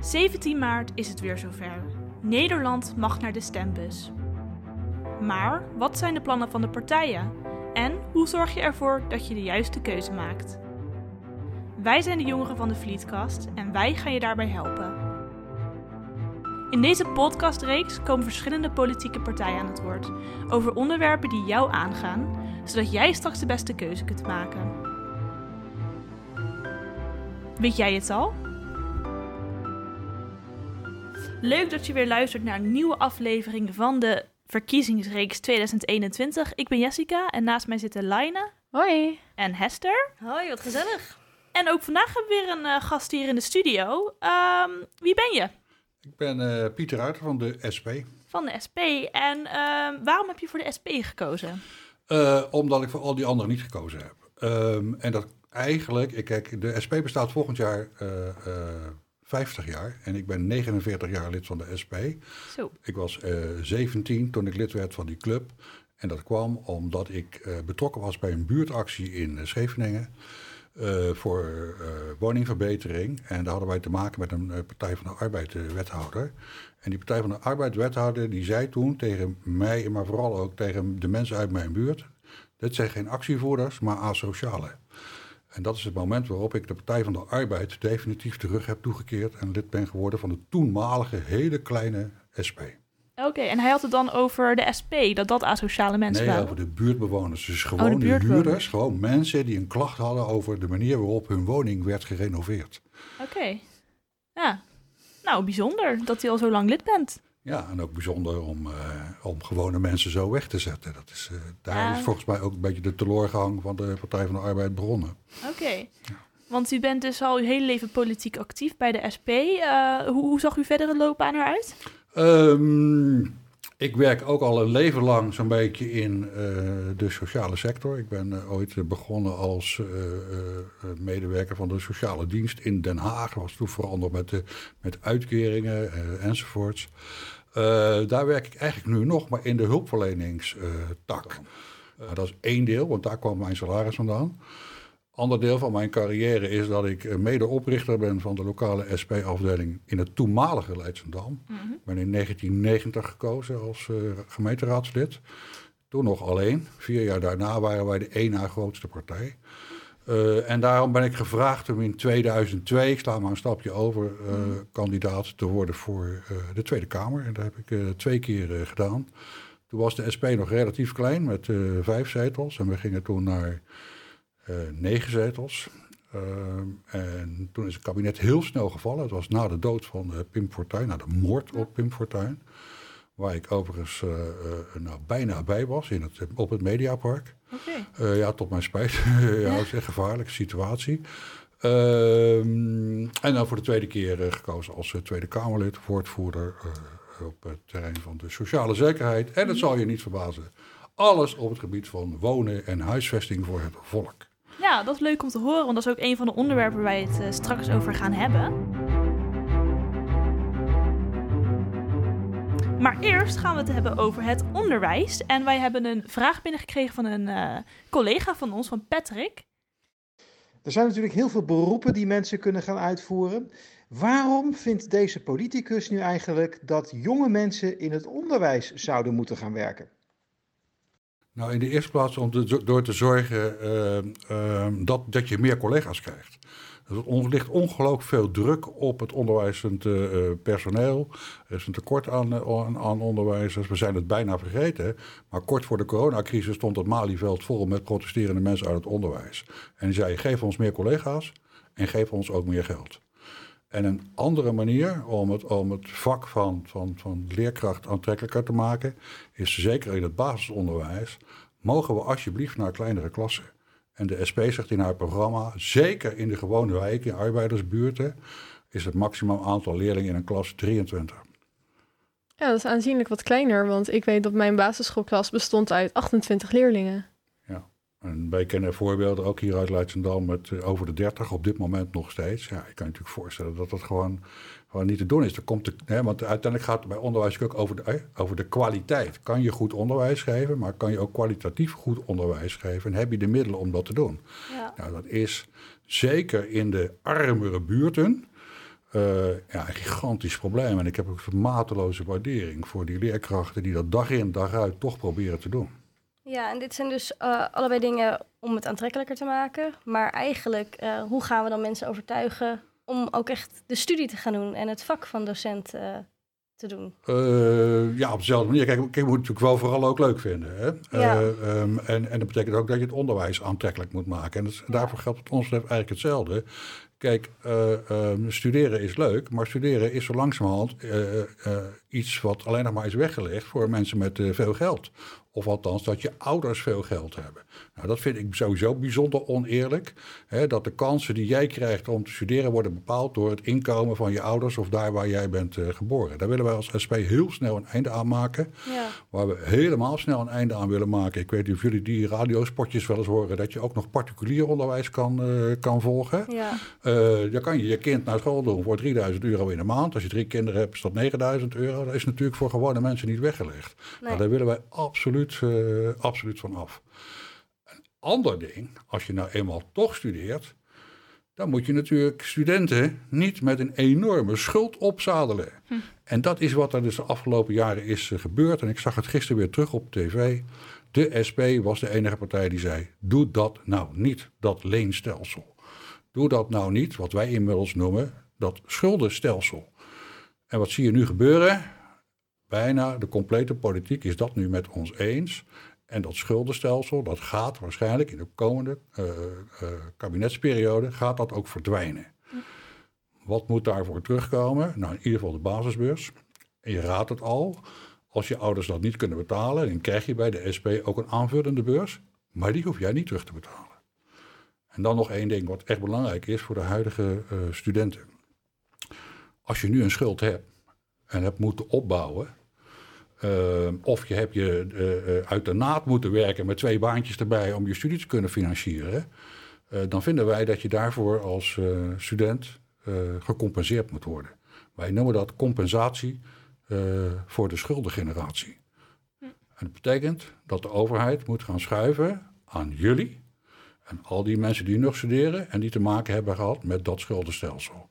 17 maart is het weer zover. Nederland mag naar de stembus. Maar wat zijn de plannen van de partijen? En hoe zorg je ervoor dat je de juiste keuze maakt? Wij zijn de jongeren van de Vlietkast en wij gaan je daarbij helpen. In deze podcastreeks komen verschillende politieke partijen aan het woord over onderwerpen die jou aangaan, zodat jij straks de beste keuze kunt maken. Weet jij het al? Leuk dat je weer luistert naar een nieuwe aflevering van de verkiezingsreeks 2021. Ik ben Jessica en naast mij zitten Laine Hoi. en Hester. Hoi, wat gezellig. En ook vandaag hebben we weer een eh, gast hier in de studio. Ehm, wie ben je? Ik ben eh, Pieter Ruiter van de SP. Van de SP. En ehm, waarom heb je voor de SP gekozen? Eh, omdat ik voor al die anderen niet gekozen heb. Ehm, en dat eigenlijk, ik kijk, de SP bestaat volgend jaar eh, eh, 50 jaar. En ik ben 49 jaar lid van de SP. Zo. Ik was eh 17 toen ik lid werd van die club. En dat kwam omdat ik eh, betrokken was bij een buurtactie in eh, Scheveningen. eh, voor eh, woningverbetering. En daar hadden wij te maken met een eh, Partij van de Arbeid eh, wethouder. En die Partij van de Arbeid wethouder die zei toen tegen mij, maar vooral ook tegen de mensen uit mijn buurt. Dit zijn geen actievoerders, maar asocialen. En dat is het moment waarop ik de Partij van de Arbeid definitief terug heb toegekeerd en lid ben geworden van de toenmalige hele kleine SP. Oké, en hij had het dan over de SP, dat dat asociale mensen Nee, waren. over de buurtbewoners. Dus gewoon de de, huurders, gewoon mensen die een klacht hadden over de manier waarop hun woning werd gerenoveerd. Oké. Ja. Nou, bijzonder dat hij al zo lang lid bent. Ja, en ook bijzonder om, eh, om gewone mensen zo weg te zetten. Dat is, eh, daar Ja. is volgens mij ook een beetje de teleurgang van de Partij van de Arbeid begonnen. Oké. Want u bent dus al uw hele leven politiek actief bij de SP. Eh, hoe, hoe zag uw verdere loopbaan eruit? Ehm, ik werk ook al een leven lang zo'n beetje in de sociale sector. Ik ben ooit begonnen als medewerker van de sociale dienst in Den Haag. Was toen vooral nog met, de, met uitkeringen enzovoorts. Eh, daar werk ik eigenlijk nu nog, maar in de hulpverleningstak. Eh, dat is één deel, want daar kwam mijn salaris vandaan. Ander deel van mijn carrière is dat ik eh, medeoprichter ben van de lokale SP-afdeling in het toenmalige Leidschendam. Ik ben in 1990 gekozen als eh, gemeenteraadslid. Toen nog alleen. Vier jaar daarna waren wij de één na grootste partij. Eh, en daarom ben ik gevraagd om in 2002, ik sla maar een stapje over, eh, kandidaat te worden voor eh, de Tweede Kamer. En dat heb ik twee keer gedaan. Toen was de SP nog relatief klein met vijf zetels. En we gingen toen naar negen zetels. Ehm, en toen is het kabinet heel snel gevallen. Het was na de dood van Pim Fortuyn, na de moord op Pim Fortuyn. Waar ik overigens nou, bijna bij was in het, op het Mediapark. Eh, ja, tot mijn spijt. ja, dat is echt een gevaarlijke situatie. Ehm, en dan voor de tweede keer eh, gekozen als eh, Tweede Kamerlid, woordvoerder op het terrein van de sociale zekerheid. En het zal je niet verbazen, alles op het gebied van wonen en huisvesting voor het volk. Ja, dat is leuk om te horen, want dat is ook een van de onderwerpen waar wij het straks over gaan hebben. Maar eerst gaan we het hebben over het onderwijs. En wij hebben een vraag binnengekregen van een eh, collega van ons, van Patrick. Er zijn natuurlijk heel veel beroepen die mensen kunnen gaan uitvoeren. Waarom vindt deze politicus nu eigenlijk dat jonge mensen in het onderwijs zouden moeten gaan werken? Nou, in de eerste plaats om te- door te zorgen eh, eh, dat, dat je meer collega's krijgt. Er ligt ongelooflijk veel druk op het onderwijzend eh, eh, personeel. Er is een tekort aan, eh, aan, aan onderwijzers. We zijn het bijna vergeten. Maar kort voor de coronacrisis stond het Malieveld vol met protesterende mensen uit het onderwijs. En die zei, geef ons meer collega's en geef ons ook meer geld. En een andere manier om het, om het vak van, van, van leerkracht aantrekkelijker te maken, is zeker in het basisonderwijs, mogen we alsjeblieft naar kleinere klassen. En de SP zegt in haar programma, zeker in de gewone wijken, in arbeidersbuurten, is het maximaal aantal leerlingen in een klas 23. Ja, dat is aanzienlijk wat kleiner, want ik weet dat mijn basisschoolklas bestond uit 28 leerlingen. En wij kennen voorbeelden ook hier uit Leidschendam met eh, over de 30 op dit moment nog steeds. Ja, je kan je natuurlijk voorstellen dat dat gewoon, gewoon niet te doen is. Er komt de, hè, want uiteindelijk gaat het bij onderwijs ook over de, eh, over de kwaliteit. Kan je goed onderwijs geven, maar kan je ook kwalitatief goed onderwijs geven? En heb je de middelen om dat te doen? Ja. Nou, dat is zeker in de armere buurten ja, een gigantisch probleem. En ik heb ook een mateloze waardering voor die leerkrachten die dat dag in, dag uit toch proberen te doen. Ja, en dit zijn dus uh, allebei dingen om het aantrekkelijker te maken. Maar eigenlijk, uh, hoe gaan we dan mensen overtuigen om ook echt de studie te gaan doen en het vak van docent uh, te doen? ja, op dezelfde manier. Kijk, ik moet het natuurlijk wel vooral ook leuk vinden. Hè? Ja. Um, en, en dat betekent ook dat je het onderwijs aantrekkelijk moet maken. En dat, ja. daarvoor geldt het ons eigenlijk hetzelfde. Kijk, um, studeren is leuk, maar studeren is zo langzamerhand iets wat alleen nog maar is weggelegd voor mensen met veel geld. Of althans dat je ouders veel geld hebben. Nou, dat vind ik sowieso bijzonder oneerlijk. Hè, dat de kansen die jij krijgt om te studeren worden bepaald door het inkomen van je ouders of daar waar jij bent uh, geboren. Daar willen wij als SP heel snel een einde aan maken. Ja. Waar we helemaal snel een einde aan willen maken. Ik weet niet of jullie die radiospotjes wel eens horen dat je ook nog particulier onderwijs kan, uh, kan volgen. Ja. Uh, dan kan je je kind naar school doen voor 3000 euro in de maand. Als je drie kinderen hebt, is dat 9000 euro. Dat is natuurlijk voor gewone mensen niet weggelegd. Nee. Nou, daar willen wij absoluut uh, absoluut van af. Een ander ding, als je nou eenmaal toch studeert, dan moet je natuurlijk studenten niet met een enorme schuld opzadelen. Hm. En dat is wat er dus de afgelopen jaren is uh, gebeurd. En ik zag het gisteren weer terug op tv. De SP was de enige partij die zei: doe dat nou niet, dat leenstelsel. Doe dat nou niet, wat wij inmiddels noemen, dat schuldenstelsel. En wat zie je nu gebeuren? Bijna de complete politiek is dat nu met ons eens. En dat schuldenstelsel, dat gaat waarschijnlijk in de komende uh, kabinetsperiode, gaat dat ook verdwijnen. Wat moet daarvoor terugkomen? Nou, in ieder geval de basisbeurs. En je raadt het al, als je ouders dat niet kunnen betalen, dan krijg je bij de SP ook een aanvullende beurs. Maar die hoef jij niet terug te betalen. En dan nog één ding wat echt belangrijk is voor de huidige uh, studenten. Als je nu een schuld hebt en hebt moeten opbouwen, uh, of je hebt je uh, uit de naad moeten werken met twee baantjes erbij om je studie te kunnen financieren. Dan vinden wij dat je daarvoor als student gecompenseerd moet worden. Wij noemen dat compensatie voor de schuldengeneratie. En dat betekent dat de overheid moet gaan schuiven aan jullie en al die mensen die nog studeren en die te maken hebben gehad met dat schuldenstelsel.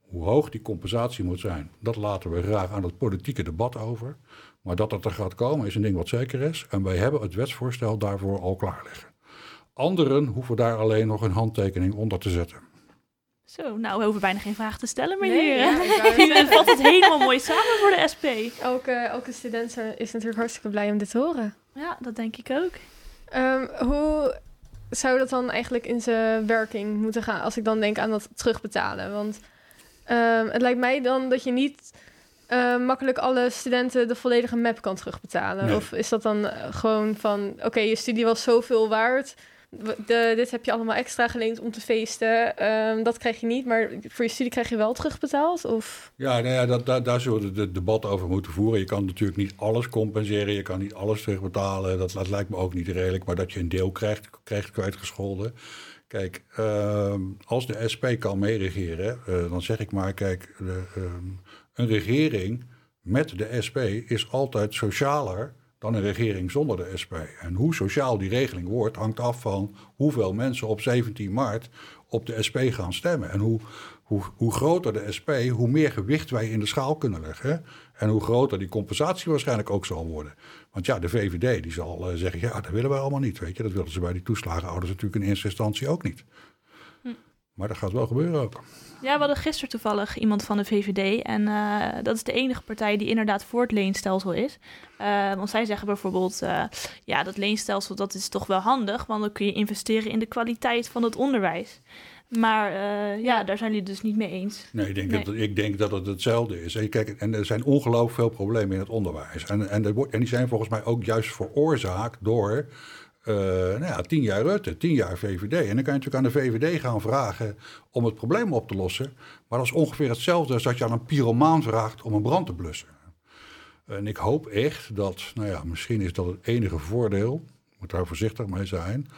Hoe hoog die compensatie moet zijn, dat laten we graag aan het politieke debat over. Maar dat het er gaat komen is een ding wat zeker is. En wij hebben het wetsvoorstel daarvoor al klaar liggen. Anderen hoeven daar alleen nog een handtekening onder te zetten. Zo, nou, we hoeven bijna geen vraag te stellen meer Nee, hier. ja, vat het helemaal mooi samen voor de SP. Elke, elke student is natuurlijk hartstikke blij om dit te horen. Ja, dat denk ik ook. Ehm, hoe zou dat dan eigenlijk in zijn werking moeten gaan als ik dan denk aan dat terugbetalen? Want ehm, het lijkt mij dan dat je niet eh, makkelijk alle studenten de volledige map kan terugbetalen. Nee. Of is dat dan eh, gewoon van, oké, je studie was zoveel waard. De, dit heb je allemaal extra geleend om te feesten. Ehm, dat krijg je niet, maar voor je studie krijg je wel terugbetaald? Of... Ja, nou ja dat, daar, daar zullen we het debat over moeten voeren. Je kan natuurlijk niet alles compenseren, je kan niet alles terugbetalen. Dat, dat lijkt me ook niet redelijk, maar dat je een deel krijgt, krijgt kwijtgescholden. Kijk, ehm, als de SP kan meeregeren, eh, dan zeg ik maar, kijk, de, ehm, een regering met de SP is altijd socialer dan een regering zonder de SP. En hoe sociaal die regeling wordt, hangt af van hoeveel mensen op 17 maart op de SP gaan stemmen. En hoe, hoe, hoe groter de SP, hoe meer gewicht wij in de schaal kunnen leggen. En hoe groter die compensatie waarschijnlijk ook zal worden. Want ja, de VVD die zal eh, zeggen, ja, dat willen wij allemaal niet. Weet je? Dat willen ze bij die toeslagenouders natuurlijk in eerste instantie ook niet. Maar dat gaat wel gebeuren ook. Ja, we hadden gisteren toevallig iemand van de VVD. En eh, dat is de enige partij die inderdaad voor het leenstelsel is. Eh, want zij zeggen bijvoorbeeld, eh, ja, dat leenstelsel dat is toch wel handig. Want dan kun je investeren in de kwaliteit van het onderwijs. Maar eh, ja, daar zijn jullie dus niet mee eens. Nee, ik denk, Nee. Dat, ik denk dat het hetzelfde is. En, kijk, en er zijn ongelooflijk veel problemen in het onderwijs. En, en, er wordt, en die zijn volgens mij ook juist veroorzaakt door eh, nou ja, tien jaar Rutte, tien jaar VVD. En dan kan je natuurlijk aan de VVD gaan vragen om het probleem op te lossen. Maar dat is ongeveer hetzelfde als dat je aan een pyromaan vraagt om een brand te blussen. En ik hoop echt dat, nou ja, misschien is dat het enige voordeel, moet daar voorzichtig mee zijn,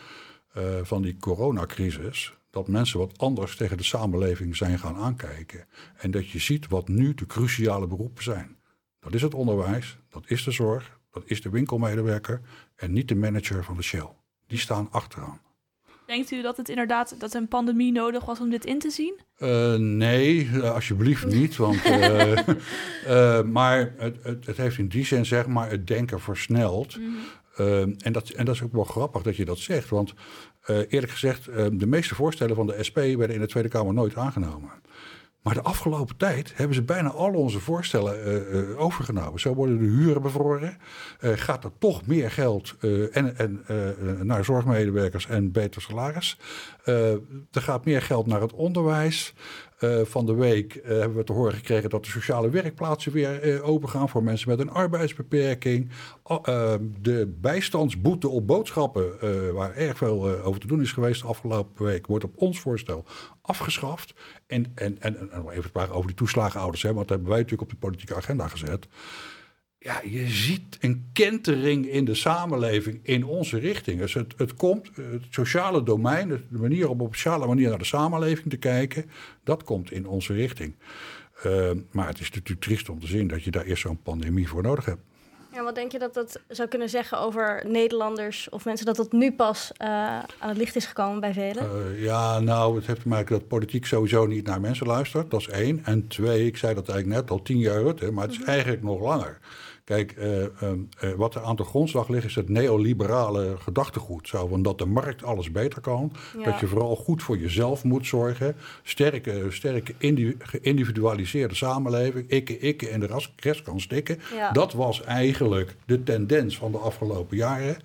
eh, van die coronacrisis. Dat mensen wat anders tegen de samenleving zijn gaan aankijken. En dat je ziet wat nu de cruciale beroepen zijn. Dat is het onderwijs, dat is de zorg, dat is de winkelmedewerker en niet de manager van de Shell. Die staan achteraan. Denkt u dat het inderdaad dat een pandemie nodig was om dit in te zien? Uh, nee, alsjeblieft niet. Want, uh, uh, maar het, het, het, heeft in die zin zeg maar het denken versneld. Mm -hmm. en, dat, en dat is ook wel grappig dat je dat zegt. Want eerlijk gezegd, de meeste voorstellen van de SP werden in de Tweede Kamer nooit aangenomen. Maar de afgelopen tijd hebben ze bijna al onze voorstellen uh, uh, overgenomen. Zo worden de huren bevroren. Uh, gaat er toch meer geld en, en, naar zorgmedewerkers en beter salaris. er gaat meer geld naar het onderwijs. Van de week hebben we te horen gekregen dat de sociale werkplaatsen weer open gaan voor mensen met een arbeidsbeperking. de bijstandsboete op boodschappen, waar erg veel over te doen is geweest afgelopen week, wordt op ons voorstel afgeschaft. En, en, en, en even praten over die toeslagenouders, hè, want dat hebben wij natuurlijk op de politieke agenda gezet. Ja, je ziet een kentering in de samenleving in onze richting. Dus het, het komt, het sociale domein, de manier om op een sociale manier naar de samenleving te kijken, dat komt in onze richting. Uh, maar het is natuurlijk triest om te zien dat je daar eerst zo'n pandemie voor nodig hebt. Ja, wat denk je dat dat zou kunnen zeggen over Nederlanders of mensen dat dat nu pas uh, aan het licht is gekomen bij velen? Uh, ja, nou, het heeft te maken dat politiek sowieso niet naar mensen luistert. Dat is één. En twee, ik zei dat eigenlijk net al tien jaar, hè, maar het is mm -hmm. eigenlijk nog langer. Kijk, uh, uh, wat er aan de grondslag ligt is het neoliberale gedachtegoed. Zo van dat de markt alles beter kan. Ja. Dat je vooral goed voor jezelf moet zorgen. Sterke, sterke geïndividualiseerde samenleving. Ikke, ikke en de rest kan stikken. Ja. Dat was eigenlijk de tendens van de afgelopen jaren.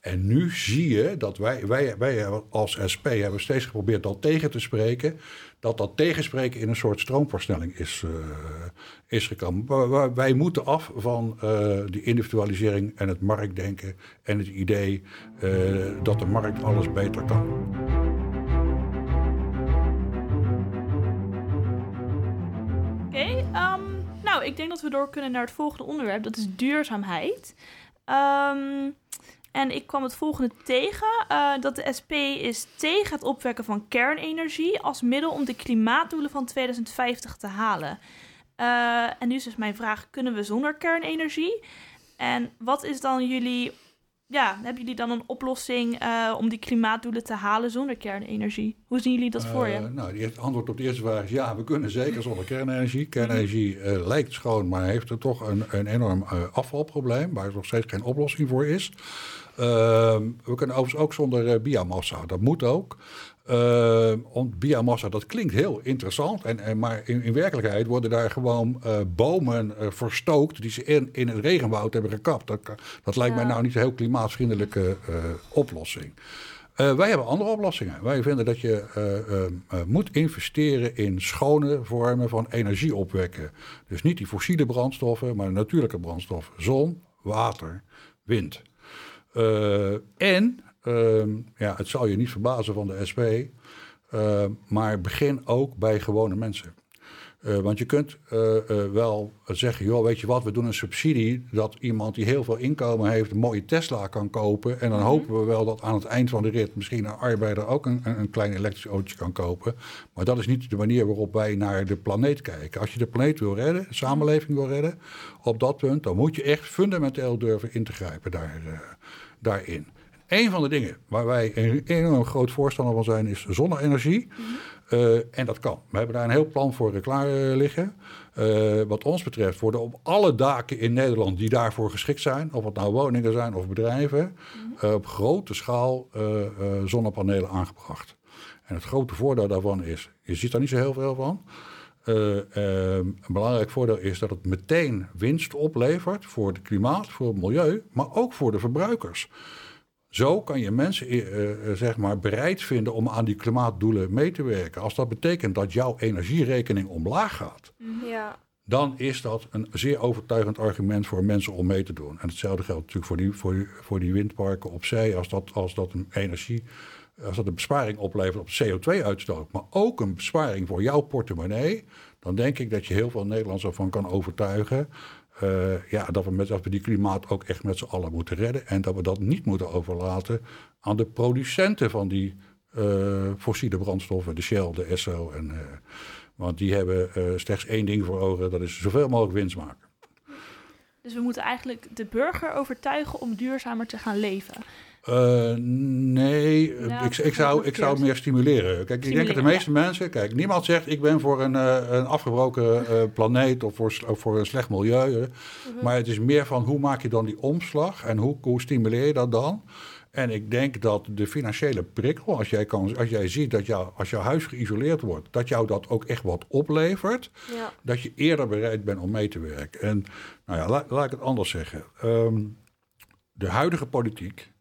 En nu zie je dat wij, wij, wij als SP hebben steeds geprobeerd dat tegen te spreken. Dat dat tegenspreken in een soort stroomversnelling is, uh, is gekomen. Wij moeten af van uh, die individualisering en het marktdenken en het idee uh, dat de markt alles beter kan. Oké, um, nou ik denk dat we door kunnen naar het volgende onderwerp. Dat is duurzaamheid. Um, en ik kwam het volgende tegen: uh, dat de SP is tegen het opwekken van kernenergie als middel om de klimaatdoelen van 2050 te halen. Uh, en nu is dus mijn vraag: kunnen we zonder kernenergie? En wat is dan jullie. Ja, hebben jullie dan een oplossing uh, om die klimaatdoelen te halen zonder kernenergie? Hoe zien jullie dat voor je? nou, het antwoord op de eerste vraag is ja, we kunnen zeker zonder kernenergie. Kernenergie lijkt schoon, maar heeft er toch een, een enorm afvalprobleem, waar er nog steeds geen oplossing voor is. Uh, we kunnen overigens ook zonder uh, biomassa. Dat moet ook. Uh, biomassa, dat klinkt heel interessant. En, en, maar in, in werkelijkheid worden daar gewoon bomen verstookt... die ze in, in het regenwoud hebben gekapt. Dat, dat lijkt ja. mij nou niet een heel klimaatvriendelijke oplossing. wij hebben andere oplossingen. Wij vinden dat je moet investeren in schone vormen van energie opwekken. Dus niet die fossiele brandstoffen, maar natuurlijke brandstoffen. Zon, water, wind. Uh, en, uh, ja, het zal je niet verbazen van de SP, uh, maar begin ook bij gewone mensen. Uh, want je kunt wel zeggen, joh, weet je wat, we doen een subsidie dat iemand die heel veel inkomen heeft een mooie Tesla kan kopen. En dan mm -hmm. hopen we wel dat aan het eind van de rit misschien een arbeider ook een, een klein elektrisch autootje kan kopen. Maar dat is niet de manier waarop wij naar de planeet kijken. Als je de planeet wil redden, de samenleving wil redden, op dat punt, dan moet je echt fundamenteel durven in te grijpen daar daarin. Een van de dingen waar wij een enorm groot voorstander van zijn, is zonne-energie. Mm -hmm. Uh, en dat kan. We hebben daar een heel plan voor klaar uh, liggen. Uh, wat ons betreft worden op alle daken in Nederland die daarvoor geschikt zijn, of het nou woningen zijn of bedrijven, -hmm. op grote schaal zonnepanelen aangebracht. En het grote voordeel daarvan is, je ziet daar niet zo heel veel van. Uh, een belangrijk voordeel is dat het meteen winst oplevert voor het klimaat, voor het milieu, maar ook voor de verbruikers. Zo kan je mensen uh, zeg maar bereid vinden om aan die klimaatdoelen mee te werken. Als dat betekent dat jouw energierekening omlaag gaat, ja. dan is dat een zeer overtuigend argument voor mensen om mee te doen. En hetzelfde geldt natuurlijk voor die, voor die, voor die windparken op zee. Als dat, als dat een energie als dat een besparing oplevert op CO2-uitstoot, maar ook een besparing voor jouw portemonnee, dan denk ik dat je heel veel Nederlanders ervan kan overtuigen. Uh, ja, dat we, met, dat we die klimaat ook echt met z'n allen moeten redden. En dat we dat niet moeten overlaten aan de producenten van die uh, fossiele brandstoffen, de Shell, de Esso. En, uh, want die hebben slechts één ding voor ogen, dat is zoveel mogelijk winst maken. Dus we moeten eigenlijk de burger overtuigen om duurzamer te gaan leven. Uh, nee, Nou, ik, ik, zou, ik zou het meer stimuleren. Kijk, ik denk dat de meeste mensen... Kijk, niemand zegt ik ben voor een, eh, een afgebroken eh, planeet of voor, of voor een slecht milieu. Mhm. Maar het is meer van hoe maak je dan die omslag en hoe, hoe stimuleer je dat dan? En ik denk dat de financiële prikkel, als jij, kan, als jij ziet dat jou, als jouw huis geïsoleerd wordt, dat jou dat ook echt wat oplevert, Ja. dat je eerder bereid bent om mee te werken. En nou ja, laat, laat ik het anders zeggen. Ehm, de huidige politiek,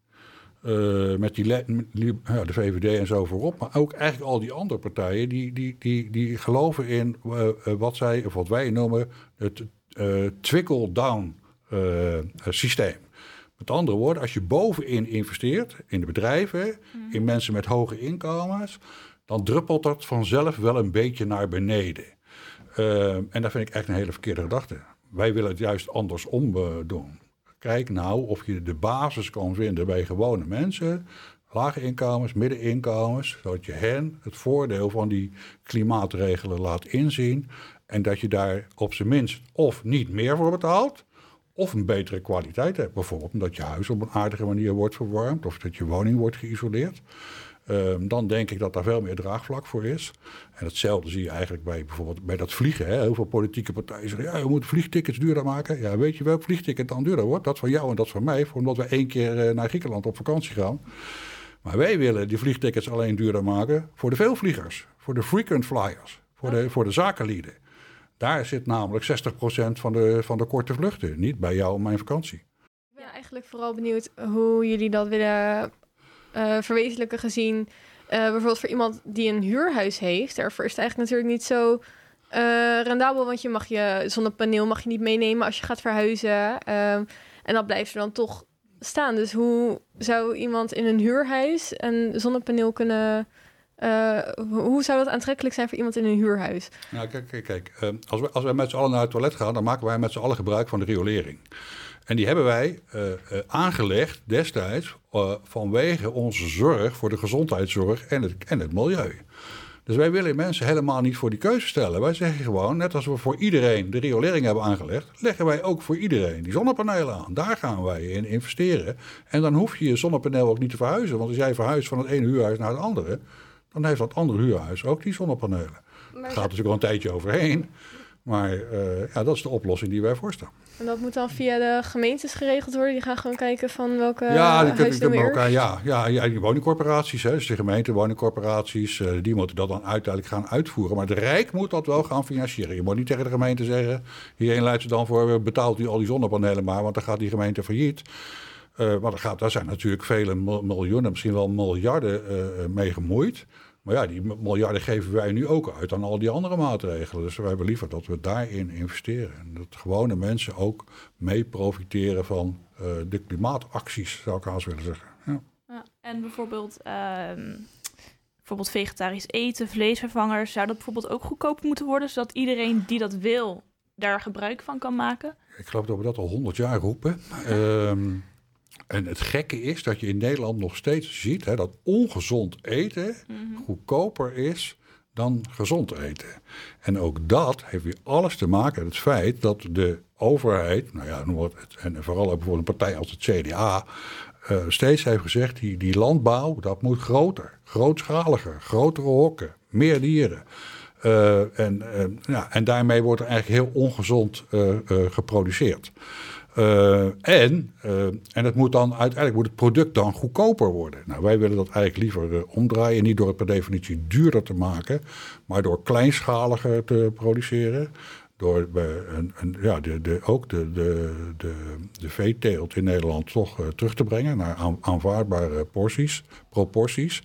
eh, met die, die- ja, de VVD en zo voorop, maar ook eigenlijk al die andere partijen, die, die, die, die geloven in eh, eh, wat zij, of wat wij noemen, het eh, trickle-down systeem. Met andere woorden, als je bovenin investeert, in de bedrijven, in mensen met hoge inkomens, dan druppelt dat vanzelf wel een beetje naar beneden. Eh, en dat vind ik echt een hele verkeerde gedachte. Wij willen het juist andersom doen. Kijk nou of je de basis kan vinden bij gewone mensen, lage inkomens, middeninkomens, zodat je hen het voordeel van die klimaatregelen laat inzien en dat je daar op zijn minst of niet meer voor betaalt, of een betere kwaliteit hebt. Bijvoorbeeld omdat je huis op een aardige manier wordt verwarmd of dat je woning wordt geïsoleerd. Ehm, dan denk ik dat daar veel meer draagvlak voor is. En hetzelfde zie je eigenlijk bij bijvoorbeeld bij dat vliegen. Hè. Heel veel politieke partijen zeggen, ja, we moeten vliegtickets duurder maken. Ja, weet je welk vliegticket dan duurder wordt? Dat van jou en dat van mij, omdat we één keer eh, naar Griekenland op vakantie gaan. Maar wij willen die vliegtickets alleen duurder maken voor de veelvliegers, voor de frequent flyers, voor de, voor de zakenlieden. Daar zit namelijk 60% van de, van de korte vluchten, niet bij jou en mijn vakantie. Ik ben eigenlijk vooral benieuwd hoe jullie dat willen eh, verwezenlijken gezien. eh, bijvoorbeeld voor iemand die een huurhuis heeft. Daarvoor is het eigenlijk natuurlijk niet zo eh, rendabel. Want je mag je zonnepaneel mag je niet meenemen als je gaat verhuizen. Ehm, en dat blijft er dan toch staan. Dus hoe zou iemand in een huurhuis een zonnepaneel kunnen... hoe zou dat aantrekkelijk zijn voor iemand in een huurhuis? Nou, kijk, kijk, kijk. eh, als, wij, als wij met z'n allen naar het toilet gaan, dan maken wij met z'n allen gebruik van de riolering. En die hebben wij eh, eh, aangelegd destijds eh, vanwege onze zorg voor de gezondheidszorg en het, en het milieu. Dus wij willen mensen helemaal niet voor die keuze stellen. Wij zeggen gewoon, net als we voor iedereen de riolering hebben aangelegd, leggen wij ook voor iedereen die zonnepanelen aan. Daar gaan wij in investeren. En dan hoef je je zonnepaneel ook niet te verhuizen. Want als jij verhuist van het ene huurhuis naar het andere, dan heeft dat andere huurhuis ook die zonnepanelen. Maar Er gaat natuurlijk al een tijdje overheen. Maar ja, dat is de oplossing die wij voorstellen. En dat moet dan via de gemeentes geregeld worden. Die gaan gewoon kijken van welke ja, die kunnen elkaar, ja, ja, ja, die woningcorporaties, hè, dus de gemeente, woningcorporaties, eh, die moeten dat dan uiteindelijk gaan uitvoeren. Maar de Rijk moet dat wel gaan financieren. Je moet niet tegen de gemeente zeggen, hierheen leidt ze dan voor, betaalt u al die zonnepanelen maar, want dan gaat die gemeente failliet. Eh, maar daar, gaat, daar zijn natuurlijk vele mil- miljoenen, misschien wel miljarden eh, mee gemoeid. Maar ja, die miljarden geven wij nu ook uit aan al die andere maatregelen. Dus wij hebben liever dat we daarin investeren. En dat gewone mensen ook mee profiteren van eh, de klimaatacties, zou ik haast willen zeggen. Ja. Ja, en bijvoorbeeld, ehm, bijvoorbeeld vegetarisch eten, vleesvervangers, zou dat bijvoorbeeld ook goedkoper moeten worden, zodat iedereen die dat wil daar gebruik van kan maken? Ik geloof dat we dat al honderd jaar roepen. Ehm, en het gekke is dat je in Nederland nog steeds ziet hè, dat ongezond eten goedkoper is dan gezond eten. En ook dat heeft weer alles te maken met het feit dat de overheid, nou ja, en vooral ook bijvoorbeeld een partij als het CDA, eh, steeds heeft gezegd, die, die landbouw, dat moet groter, grootschaliger, grotere hokken, meer dieren. Eh, en, ja, en daarmee wordt er eigenlijk heel ongezond eh, geproduceerd. Eh, en, eh, en het moet dan uiteindelijk moet het product dan goedkoper worden. Nou, wij willen dat eigenlijk liever eh, omdraaien. Niet door het per definitie duurder te maken, maar door kleinschaliger te produceren. Door een, een, ja, de, de, ook de, de, de, de veeteelt in Nederland toch terug te brengen naar aan- aanvaardbare porties, proporties.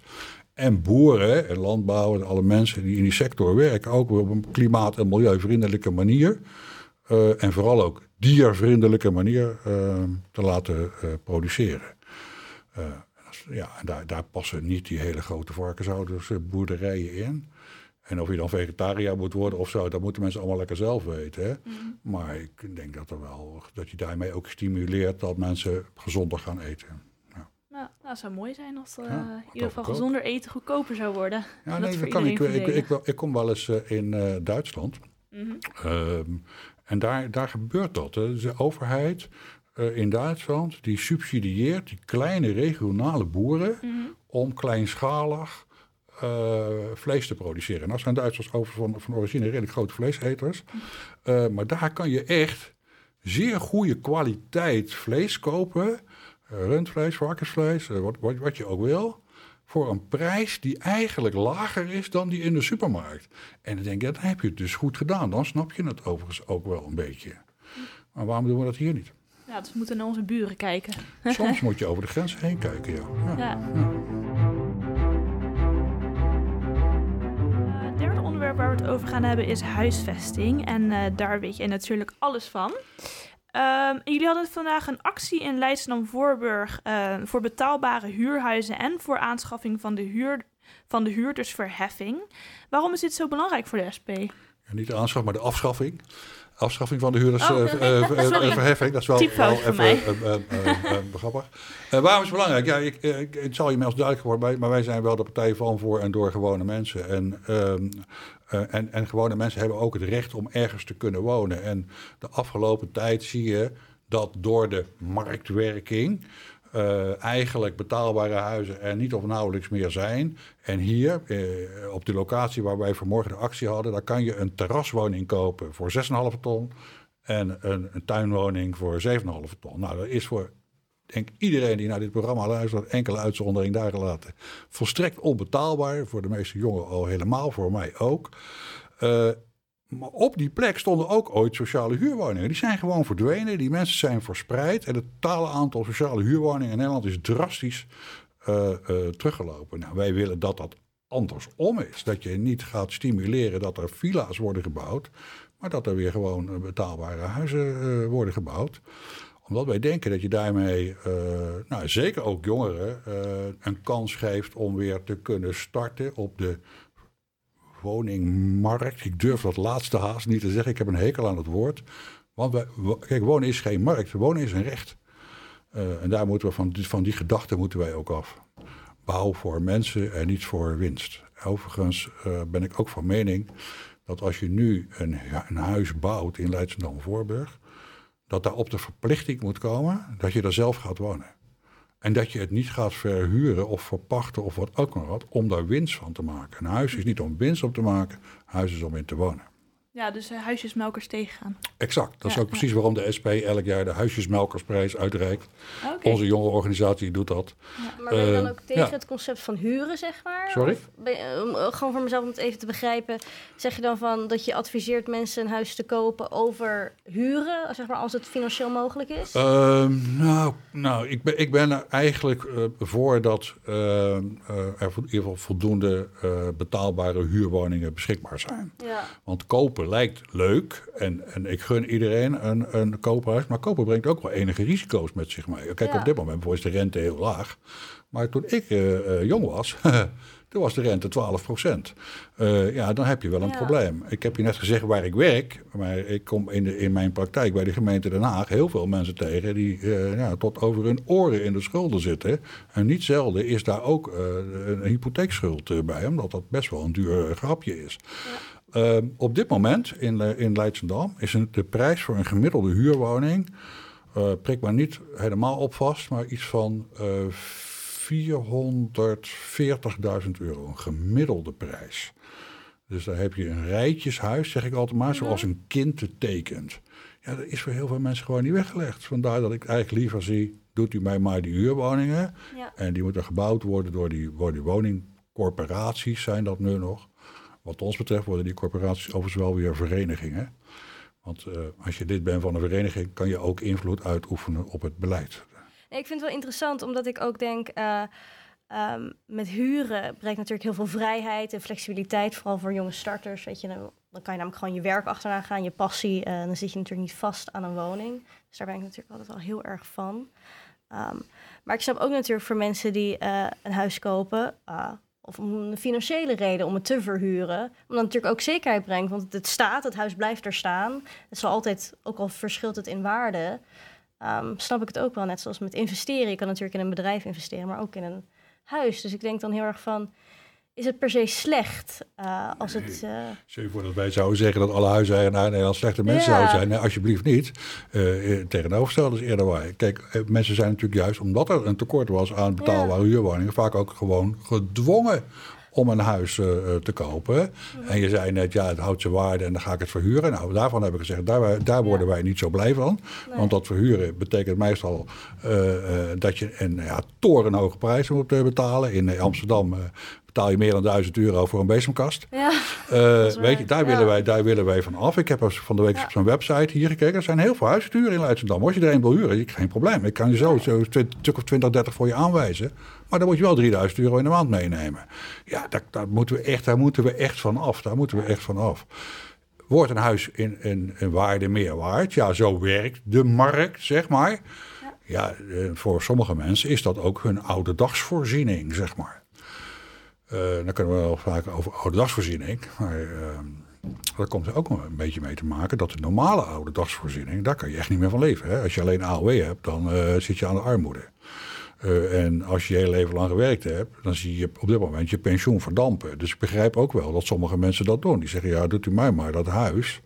En boeren en landbouw en alle mensen die in die sector werken ook op een klimaat- en milieuvriendelijke manier. en vooral ook diervriendelijke manier eh, te laten eh, produceren. Eh, ja, en daar, daar passen niet die hele grote varkenshouders, boerderijen in. En of je dan vegetariër moet worden of zo, dat moeten mensen allemaal lekker zelf weten. Hè? Maar ik denk dat, er wel, dat je daarmee ook stimuleert dat mensen gezonder gaan eten. Nou, dat zou mooi zijn als Ja, in ieder geval gezonder eten goedkoper zou worden. Ja, dat nee, dat kan ik. Ik, ik, ik, ik kom wel eens in Duitsland. Mhm. Ehm, en daar, daar gebeurt dat. Hè. Dus de overheid eh, in Duitsland die subsidieert die kleine regionale boeren Mhm. om kleinschalig eh, vlees te produceren. Nou zijn Duitsers over van, van origine redelijk grote vleeseters. Eh, maar daar kan je echt zeer goede kwaliteit vlees kopen. Rundvlees, varkensvlees, wat, wat, wat je ook wil. Voor een prijs die eigenlijk lager is dan die in de supermarkt. En dan denk je, dan heb je het dus goed gedaan. Dan snap je het overigens ook wel een beetje. Maar waarom doen we dat hier niet? Ja, dus we moeten naar onze buren kijken. Soms moet je over de grens heen kijken, ja. ja. Ja. Eh, Het derde onderwerp waar we het over gaan hebben is huisvesting. En eh, daar weet je natuurlijk alles van. Ehm, jullie hadden vandaag een actie in Leidschendam-Voorburg eh, voor betaalbare huurhuizen en voor aanschaffing van de, huur, van de huurdersverheffing. Waarom is dit zo belangrijk voor de SP? En niet de aanschaf, maar de afschaffing. Afschaffing van de huurders, Oh, eh, eh, eh. Dat is wel, wel even grappig. Waarom is het belangrijk? Ja, ik, ik, het zal je inmiddels duidelijk worden, maar- wij zijn wel de partij van, voor en door gewone mensen. En, ehm, eh, en, en gewone mensen hebben ook het recht om ergens te kunnen wonen. En de afgelopen tijd zie je dat door de marktwerking eh, eigenlijk betaalbare huizen er niet of nauwelijks meer zijn. En hier, eh, op de locatie waar wij vanmorgen de actie hadden, daar kan je een terraswoning kopen voor 6,5 ton en een, een tuinwoning voor 7,5 ton. Nou, dat is voor denk iedereen die naar dit programma luistert, enkele uitzondering daar gelaten, volstrekt onbetaalbaar. Voor de meeste jongeren al helemaal, voor mij ook. Eh, maar op die plek stonden ook ooit sociale huurwoningen. Die zijn gewoon verdwenen. Die mensen zijn verspreid. En het totale aantal sociale huurwoningen in Nederland is drastisch eh, eh, teruggelopen. Nou, wij willen dat dat andersom is. Dat je niet gaat stimuleren dat er villa's worden gebouwd. Maar dat er weer gewoon eh, betaalbare huizen worden gebouwd omdat wij denken dat je daarmee, nou, zeker ook jongeren, een kans geeft om weer te kunnen starten op de woningmarkt. Ik durf dat laatste haast niet te zeggen. Ik heb een hekel aan het woord. Want kijk, wonen is geen markt. Wonen is een recht. Eh, en daar moeten we van, van die gedachte moeten wij ook af. Bouw voor mensen en niet voor winst. Overigens eh, ben ik ook van mening dat als je nu een, een huis bouwt in Leidschendam-Voorburg, dat daar op de verplichting moet komen dat je daar zelf gaat wonen. En dat je het niet gaat verhuren of verpachten of wat ook maar wat, om daar winst van te maken. Een huis is niet om winst op te maken, huis is om in te wonen. Ja, dus uh, huisjesmelkers tegengaan. Exact. Dat is Ja, ook precies waarom de SP elk jaar de huisjesmelkersprijs uitreikt. Oké. Onze jonge organisatie doet dat. Maar ben je dan Eh, ook tegen ja. het concept van huren, zeg maar? Sorry? Je- om, eh, gewoon voor mezelf om het even te begrijpen. Zeg je dan van dat je adviseert mensen een huis te kopen over huren, zeg maar, als het financieel mogelijk is? Ehm, nou, nou ik, ben, ik ben er eigenlijk eh, voor dat ehm, eh, er in ieder geval voldoende eh, betaalbare huurwoningen beschikbaar zijn. ja. Want kopen lijkt leuk en, en ik gun iedereen een, een koophuis. Maar kopen brengt ook wel enige risico's met zich mee. Kijk, Ja. op dit moment is de rente heel laag. Maar toen ik eh, eh, jong was, toen was de rente 12 procent. ja, dan heb je wel een Ja. probleem. Ik heb je net gezegd waar ik werk. Maar ik kom in, de, in mijn praktijk bij de gemeente Den Haag heel veel mensen tegen... die eh, ja, tot over hun oren in de schulden zitten. En niet zelden is daar ook eh, een hypotheekschuld eh, bij. Omdat dat best wel een duur grapje is. Ehm, op dit moment in, Le- in Leidschendam is een, de prijs voor een gemiddelde huurwoning, eh prik maar niet helemaal op vast, maar iets van eh 440.000 euro. Een gemiddelde prijs. Dus daar heb je een rijtjeshuis, zeg ik altijd maar, zoals een kind het tekent. Ja, dat is voor heel veel mensen gewoon niet weggelegd. Vandaar dat ik eigenlijk liever zie, doet u mij maar die huurwoningen. Ja. En die moeten gebouwd worden door die, door die woningcorporaties, zijn dat nu nog. Wat ons betreft worden die corporaties overigens wel weer verenigingen. Want eh, als je lid bent van een vereniging, kan je ook invloed uitoefenen op het beleid. Nee, ik vind het wel interessant, omdat ik ook denk, eh, ehm, met huren brengt natuurlijk heel veel vrijheid en flexibiliteit, vooral voor jonge starters. Weet je, dan, dan kan je namelijk gewoon je werk achteraan gaan, je passie, en dan zit je natuurlijk niet vast aan een woning. Dus daar ben ik natuurlijk altijd wel heel erg van. Ehm, maar ik snap ook natuurlijk voor mensen die eh, een huis kopen, eh, of om een financiële reden om het te verhuren, omdat het natuurlijk ook zekerheid brengt, want het staat, het huis blijft er staan. Het zal altijd, ook al verschilt het in waarde, Ehm, snap ik het ook wel. Net zoals met investeren. Je kan natuurlijk in een bedrijf investeren, maar ook in een huis. Dus ik denk dan heel erg van... is het per se slecht uh, als het... Uh... Stel je voor dat wij zouden zeggen dat alle huiseigenaren in Nederland slechte mensen Ja. zouden zijn. Nee, alsjeblieft niet. Uh, tegenovergesteld is eerder waar. Kijk, mensen zijn natuurlijk juist omdat er een tekort was aan betaalbare Ja. huurwoningen... vaak ook gewoon gedwongen om een huis te kopen. En je zei net, ja, het houdt zijn waarde en dan ga ik het verhuren. Nou, daarvan heb ik gezegd, daar, daar worden wij niet zo blij van. Nee. Want dat verhuren betekent meestal uh, dat je een ja, torenhoge prijs moet eh, betalen. In Amsterdam betaal je meer dan 1000 euro voor een bezemkast. Ja, Uh, weet je, daar, Ja. willen wij, daar willen wij van af. Ik heb van de week Ja. op zo'n website hier gekeken. Er zijn heel veel huren in Leidschendam. Als je er een wil huren, geen probleem. Ik kan je zo, zo een stuk of 20, 30 voor je aanwijzen. Maar dan moet je wel 3000 euro in de maand meenemen. Ja, daar, daar, moeten we echt, daar moeten we echt van af. Daar moeten we echt van af. Wordt een huis in, in, in waarde meer waard? Ja, zo werkt de markt, zeg maar. Ja, eh, voor sommige mensen is dat ook hun oude dagsvoorziening, zeg maar. Eh, dan kunnen we wel vaak over oude dagsvoorziening. Maar uh, dat komt er ook een beetje mee te maken dat de normale oude dagsvoorziening, daar kan je echt niet meer van leven. Hè? Als je alleen AOW hebt, dan uh, zit je aan de armoede. Uh, en als je je hele leven lang gewerkt hebt, dan zie je op dit moment je pensioen verdampen. Dus ik begrijp ook wel dat sommige mensen dat doen. Die zeggen, ja, doet u mij maar dat huis.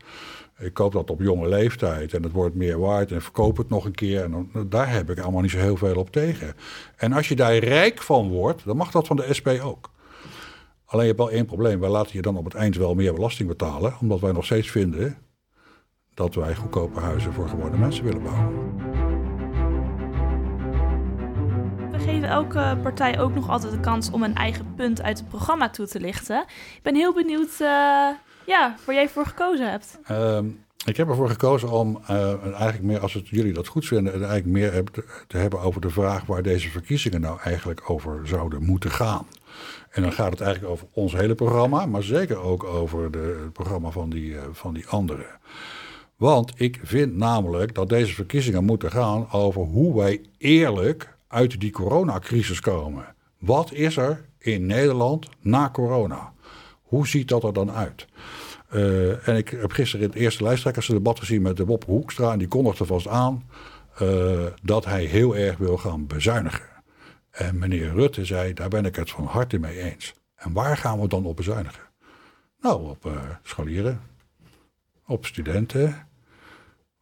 Ik koop dat op jonge leeftijd en het wordt meer waard en verkoop het nog een keer. En dan, daar heb ik allemaal niet zo heel veel op tegen. En als je daar rijk van wordt, dan mag dat van de SP ook. Alleen je hebt wel één probleem. Wij laten je dan op het eind wel meer belasting betalen. Omdat wij nog steeds vinden dat wij goedkope huizen voor gewone mensen willen bouwen. We geven elke partij ook nog altijd de kans om een eigen punt uit het programma toe te lichten. Ik ben heel benieuwd uh, ja, waar jij voor gekozen hebt. Um, ik heb ervoor gekozen om uh, eigenlijk meer, als het, jullie dat goed vinden, eigenlijk meer te, te hebben over de vraag waar deze verkiezingen nou eigenlijk over zouden moeten gaan. En dan gaat het eigenlijk over ons hele programma, maar zeker ook over de, het programma van die, uh, van die anderen. Want ik vind namelijk dat deze verkiezingen moeten gaan over hoe wij eerlijk uit die coronacrisis komen. Wat is er in Nederland na corona? Hoe ziet dat er dan uit? Uh, en ik heb gisteren in het eerste lijsttrekkersdebat gezien met de Bob Hoekstra. En die kondigde vast aan uh, dat hij heel erg wil gaan bezuinigen. En meneer Rutte zei, daar ben ik het van harte mee eens. En waar gaan we dan op bezuinigen? Nou, op uh, scholieren, op studenten,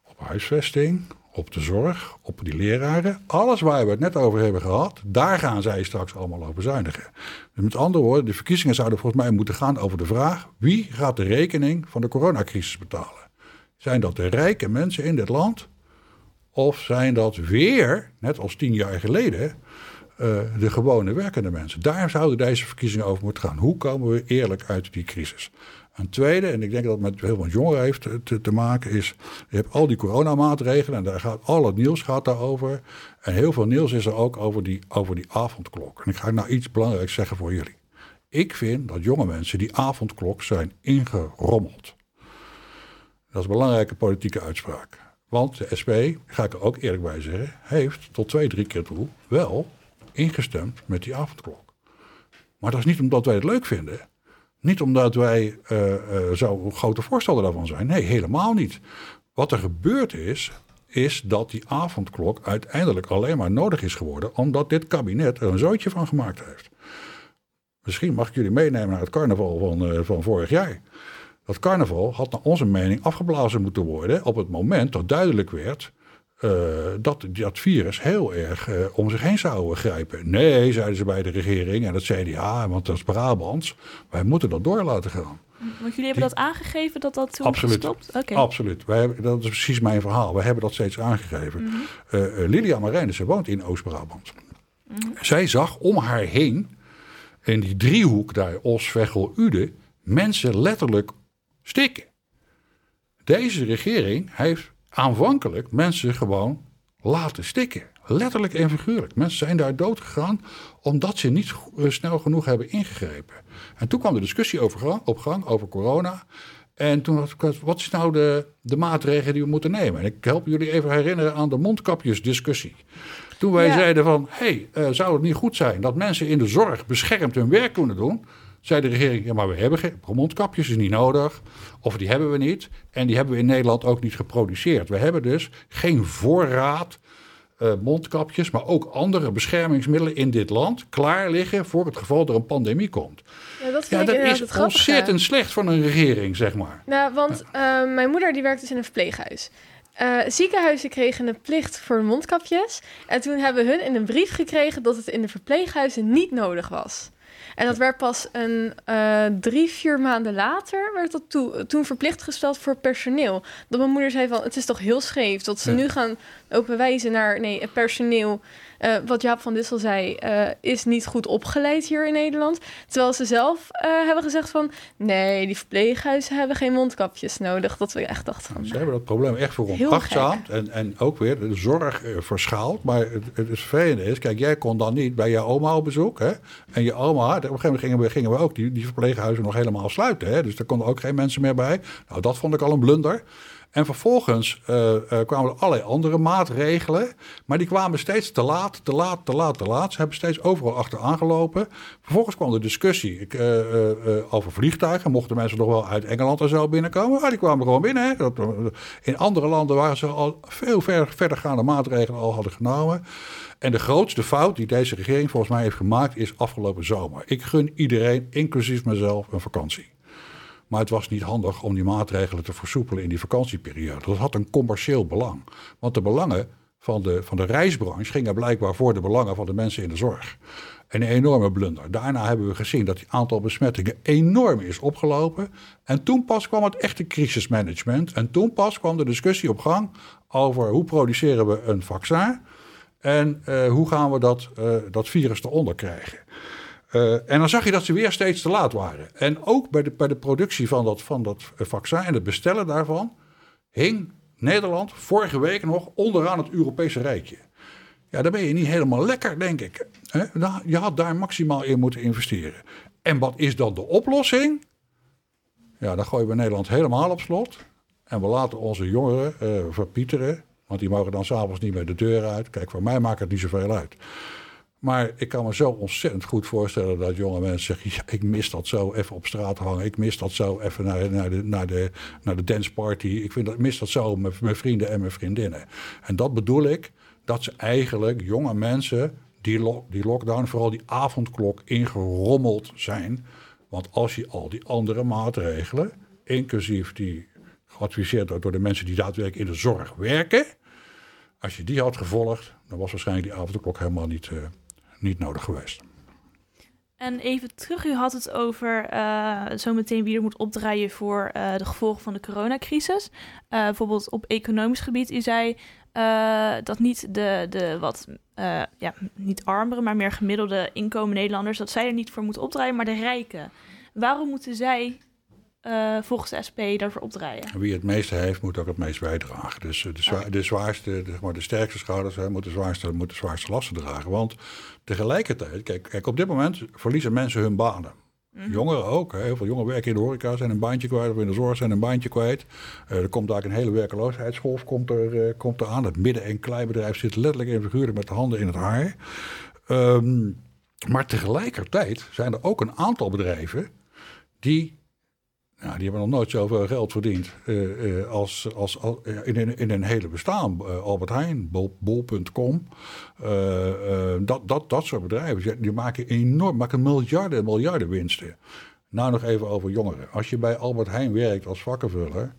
op huisvesting, op de zorg, op die leraren. Alles waar we het net over hebben gehad, daar gaan zij straks allemaal over bezuinigen. Dus met andere woorden, de verkiezingen zouden volgens mij moeten gaan over de vraag... wie gaat de rekening van de coronacrisis betalen? Zijn dat de rijke mensen in dit land? Of zijn dat weer, net als tien jaar geleden... Uh, de gewone werkende mensen. Daar zouden deze verkiezingen over moeten gaan. Hoe komen we eerlijk uit die crisis? Een tweede, en ik denk dat het met heel veel jongeren heeft te, te, maken, is... je hebt al die coronamaatregelen en daar gaat al het nieuws gaat daarover. En heel veel nieuws is er ook over die, over die avondklok. En ik ga nou iets belangrijks zeggen voor jullie. Ik vind dat jonge mensen die avondklok zijn ingerommeld. Dat is een belangrijke politieke uitspraak. Want de SP, ga ik er ook eerlijk bij zeggen, heeft tot twee, drie keer toe wel ingestemd met die avondklok. Maar dat is niet omdat wij het leuk vinden. Niet omdat wij uh, uh, zo grote voorstander daarvan zijn. Nee, helemaal niet. Wat er gebeurd is, is dat die avondklok uiteindelijk alleen maar nodig is geworden omdat dit kabinet er een zootje van gemaakt heeft. Misschien mag ik jullie meenemen naar het carnaval van, uh, van vorig jaar. Dat carnaval had naar onze mening afgeblazen moeten worden op het moment dat duidelijk werd uh, dat dat virus heel erg uh, om zich heen zou grijpen. Nee, zeiden ze bij de regering en dat CDA, want dat is Brabants. Wij moeten dat door laten gaan. Want jullie hebben dat aangegeven dat dat toen Absoluut. gestopt? Okay. Absoluut. Wij hebben, dat is precies mijn verhaal. We hebben dat steeds aangegeven. Mm -hmm. uh, Lilia Marijnissen woont in Oost-Brabant. Mm -hmm. Zij zag om haar heen, in die driehoek daar, Os, Veghel, Ude, mensen letterlijk stikken. Deze regering heeft aanvankelijk mensen gewoon laten stikken. Letterlijk en figuurlijk. Mensen zijn daar dood gegaan omdat ze niet snel genoeg hebben ingegrepen. En toen kwam de discussie over op gang over corona. En toen was ik, wat is nou de, de maatregelen die we moeten nemen? En ik help jullie even herinneren aan de mondkapjesdiscussie. Toen wij ja. zeiden van, hé, hey, uh, zou het niet goed zijn dat mensen in de zorg beschermd hun werk kunnen doen? Zei de regering, ja, maar we hebben geen mondkapjes, is niet nodig. Of die hebben we niet. En die hebben we in Nederland ook niet geproduceerd. We hebben dus geen voorraad eh, mondkapjes, maar ook andere beschermingsmiddelen in dit land klaar liggen voor het geval er een pandemie komt. Ja, dat vind Ja, ik dat is het ontzettend slecht van een regering, zeg maar. Nou, want eh, mijn moeder die werkt dus in een verpleeghuis. Eh, ziekenhuizen kregen een plicht voor mondkapjes. En toen hebben hun in een brief gekregen dat het in de verpleeghuizen niet nodig was. En dat werd pas een eh, drie, vier maanden later werd dat toe, toen verplicht gesteld voor personeel. Dat mijn moeder zei van, het is toch heel scheef dat ze nu gaan ook bewijzen naar, nee, personeel, eh, wat Jaap van Dissel zei, eh, is niet goed opgeleid hier in Nederland. Terwijl ze zelf eh, hebben gezegd van, nee, die verpleeghuizen hebben geen mondkapjes nodig. Dat we echt dachten van, Ze hebben dat probleem echt voor en, en ook weer de zorg verschaald. Maar het, het is vervelende is, kijk, jij kon dan niet bij je oma op bezoek. Hè? En je oma, op een gegeven moment gingen we, gingen we ook die, die verpleeghuizen nog helemaal sluiten. Hè? Dus daar konden ook geen mensen meer bij. Nou, dat vond ik al een blunder. En vervolgens eh, eh, kwamen er allerlei andere maatregelen. Maar die kwamen steeds te laat, te laat, te laat, te laat. Ze hebben steeds overal achteraan gelopen. Vervolgens kwam de discussie eh, over vliegtuigen. Mochten mensen nog wel uit Engeland en zo binnenkomen? Ja, die kwamen gewoon binnen. Hè. In andere landen waren ze al veel ver, verdergaande maatregelen al hadden genomen. En de grootste fout die deze regering volgens mij heeft gemaakt is afgelopen zomer. Ik gun iedereen, inclusief mezelf, een vakantie. Maar het was niet handig om die maatregelen te versoepelen in die vakantieperiode. Dat had een commercieel belang. Want de belangen van de, van de reisbranche gingen blijkbaar voor de belangen van de mensen in de zorg. Een enorme blunder. Daarna hebben we gezien dat het aantal besmettingen enorm is opgelopen. En toen pas kwam het echte crisismanagement. En toen pas kwam de discussie op gang over hoe produceren we een vaccin. En eh, hoe gaan we dat, eh, dat virus eronder krijgen. Eh, en dan zag je dat ze weer steeds te laat waren. En ook bij de, bij de productie van dat, van dat vaccin en het bestellen daarvan... hing Nederland vorige week nog onderaan het Europese rijtje. Ja, dan ben je niet helemaal lekker, denk ik. Nou, Je had daar maximaal in moeten investeren. En wat is dan de oplossing? Ja, dan gooien we Nederland helemaal op slot. En we laten onze jongeren eh, verpieteren. Want die mogen dan s'avonds niet meer de deur uit. Kijk, voor mij maakt het niet zoveel uit. Maar ik kan me zo ontzettend goed voorstellen dat jonge mensen zeggen: ik mis dat zo even op straat hangen. Ik mis dat zo even naar, naar, de, naar, de, naar de danceparty. Ik, vind dat, ik mis dat zo met mijn vrienden en mijn vriendinnen. En dat bedoel ik, dat ze eigenlijk jonge mensen die, die lockdown, vooral die avondklok, ingerommeld zijn. Want als je al die andere maatregelen, inclusief die geadviseerd wordt door de mensen die daadwerkelijk in de zorg werken, als je die had gevolgd, dan was waarschijnlijk die avondklok helemaal niet, eh, niet nodig geweest. En even terug, u had het over eh, zometeen wie er moet opdraaien voor eh, de gevolgen van de coronacrisis. Eh, bijvoorbeeld op economisch gebied. U zei dat niet de, de wat, ja, niet armere, maar meer gemiddelde inkomen Nederlanders, dat zij er niet voor moeten opdraaien, maar de rijken. Waarom moeten zij eh, volgens de SP daarvoor opdraaien? En wie het meeste heeft, moet ook het meest bijdragen. Dus eh, de, zwa- de zwaarste, de, zeg maar, de sterkste schouders hè, moeten, de zwaarste, moeten de zwaarste lasten dragen. Want tegelijkertijd, kijk, kijk, op dit moment verliezen mensen hun banen. Jongeren ook. Hè. Heel veel jongeren werken in de horeca, zijn een baantje kwijt. Of in de zorg zijn een baantje kwijt. Eh, er komt daar een hele werkeloosheidsgolf komt er, komt er aan. Het midden- en kleinbedrijf zit letterlijk en figuurlijk met de handen in het haar. Ehm, maar tegelijkertijd zijn er ook een aantal bedrijven die nou, die hebben nog nooit zoveel geld verdiend eh, eh, als, als, al- eh, in, in, een hele bestaan. Albert Heijn, bol, bol.com, eh, dat, dat, dat soort bedrijven. Die- Die maken enorm, maken miljarden en miljarden winsten. Nou nog even over jongeren. Als je bij Albert Heijn werkt als vakkenvuller,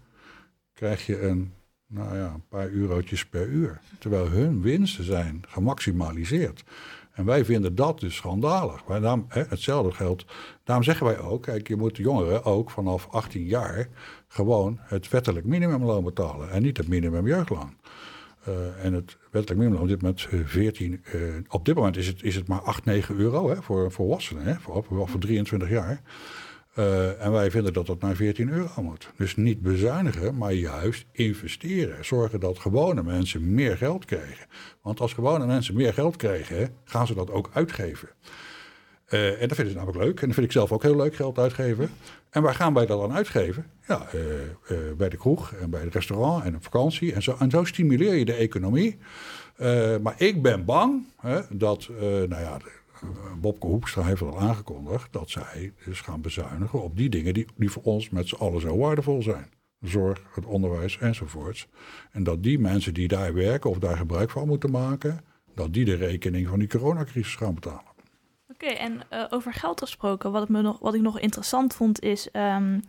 krijg je een, nou ja, een paar eurotjes per uur. Terwijl hun winsten zijn gemaximaliseerd. En wij vinden dat dus schandalig. Maar daarom, hè, hetzelfde geldt. Daarom zeggen wij ook, kijk, je moet jongeren ook vanaf 18 jaar gewoon het wettelijk minimumloon betalen. En niet het minimum jeugdloon. Eh, en het wettelijk minimumloon dit eh, 14. eh, op dit moment is het, is het maar 8, 9 euro hè, voor volwassenen, voor, voor 23 jaar. Eh, en wij vinden dat dat naar 14 euro moet. Dus niet bezuinigen, maar juist investeren. Zorgen dat gewone mensen meer geld krijgen. Want als gewone mensen meer geld krijgen, gaan ze dat ook uitgeven. Eh, en dat vinden ze namelijk leuk. En dat vind ik zelf ook heel leuk, geld uitgeven. En waar gaan wij dat dan uitgeven? Ja, eh, bij de kroeg en bij het restaurant en op vakantie. En zo, en zo stimuleer je de economie. Maar ik ben bang hè, dat, nou ja, Bobke Hoekstra heeft al aangekondigd dat zij dus gaan bezuinigen op die dingen die, die voor ons met z'n allen zo waardevol zijn. zorg, het onderwijs enzovoorts. En dat die mensen die daar werken of daar gebruik van moeten maken, dat die de rekening van die coronacrisis gaan betalen. Oké, en uh, over geld gesproken, wat ik, me nog, wat ik nog interessant vond is... Um,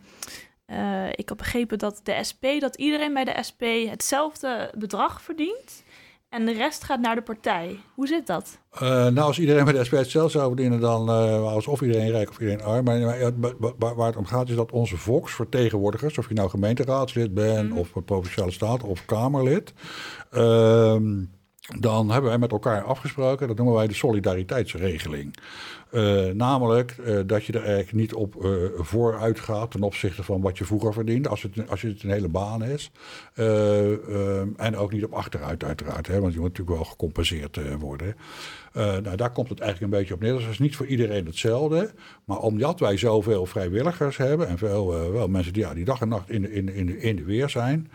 uh, ik heb begrepen dat de SP, dat iedereen bij de SP hetzelfde bedrag verdient en de rest gaat naar de partij. Hoe zit dat? Uh, nou, als iedereen met de SP hetzelfde zou verdienen, dan uh, alsof iedereen rijk of iedereen arm. Maar, maar waar het om gaat is dat onze volksvertegenwoordigers, of je nou gemeenteraadslid bent, mm. of provinciale staat of Kamerlid, uh, dan hebben wij met elkaar afgesproken, dat noemen wij de solidariteitsregeling. Uh, namelijk uh, dat je er eigenlijk niet op uh, vooruit gaat ten opzichte van wat je vroeger verdiende, als het, als het een hele baan is. en ook niet op achteruit, uiteraard, hè, want je moet natuurlijk wel gecompenseerd worden. nou, daar komt het eigenlijk een beetje op neer. Dus dat is niet voor iedereen hetzelfde. Maar omdat wij zoveel vrijwilligers hebben en veel wel mensen die ja, die dag en nacht in de, in, in de, in de weer zijn,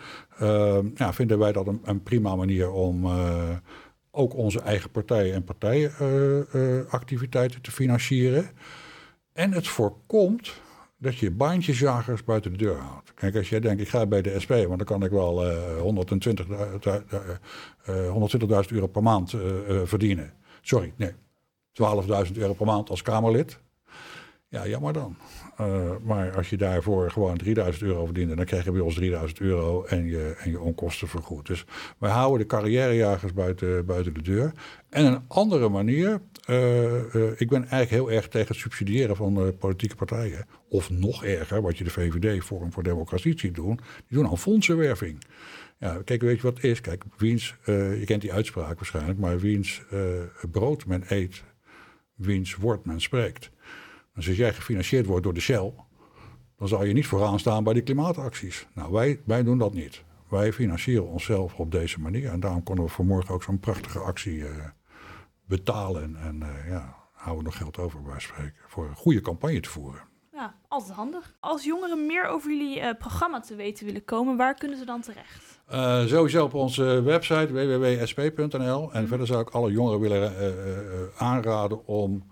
ja, vinden wij dat een, een prima manier om ook onze eigen partijen en partijenactiviteiten te financieren. En het voorkomt dat je baantjesjagers buiten de deur houdt. Kijk, als jij denkt, ik ga bij de SP, want dan kan ik wel uh, 120.000 uh, euro per maand verdienen. Sorry, nee, 12.000 euro per maand als Kamerlid. Ja, jammer dan. Uh, maar als je daarvoor gewoon 3000 euro verdient, dan krijg je bij ons 3000 euro en je, en je onkosten vergoed. Dus wij houden de carrièrejagers buiten, buiten de deur. En een andere manier, uh, uh, ik ben eigenlijk heel erg tegen het subsidiëren van politieke partijen. Of nog erger, wat je de VVD, Forum voor Democratie ziet doen, die doen aan fondsenwerving. Ja, kijk, weet je wat het is? Kijk, wiens, je kent die uitspraak waarschijnlijk, maar wiens brood men eet, wiens woord men spreekt. Dus als jij gefinancierd wordt door de Shell, dan zal je niet vooraan staan bij die klimaatacties. Nou, wij, wij doen dat niet. Wij financieren onszelf op deze manier. En daarom konden we vanmorgen ook zo'n prachtige actie uh, betalen. En uh, ja, houden we nog geld over bij spreken. Voor een goede campagne te voeren. Ja, altijd handig. Als jongeren meer over jullie uh, programma te weten willen komen, waar kunnen ze dan terecht? Uh, sowieso op onze website www.sp.nl. En verder zou ik alle jongeren willen uh, aanraden om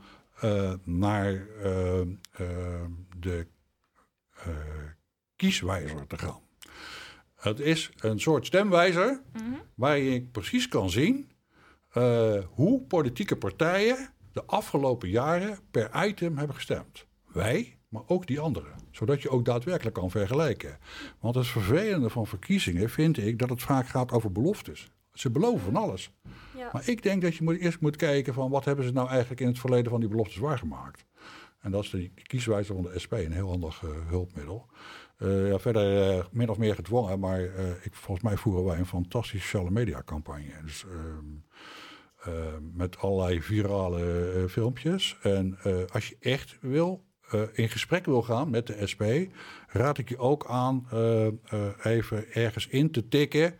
naar uh, uh, de kieswijzer te gaan. Het is een soort stemwijzer mm -hmm. waar je precies kan zien hoe politieke partijen de afgelopen jaren per item hebben gestemd. Wij, maar ook die anderen. Zodat je ook daadwerkelijk kan vergelijken. Want het vervelende van verkiezingen vind ik dat het vaak gaat over beloftes. Ze beloven van alles. Ja. Maar ik denk dat je moet, eerst moet kijken van wat hebben ze nou eigenlijk in het verleden van die beloftes waargemaakt. En dat is de kieswijze van de SP, een heel handig uh, hulpmiddel. Uh, ja, verder uh, min of meer gedwongen, maar ik, volgens mij voeren wij een fantastische sociale media campagne. Dus ehm, met allerlei virale filmpjes. En als je echt wil, in gesprek wil gaan met de SP, raad ik je ook aan even ergens in te tikken.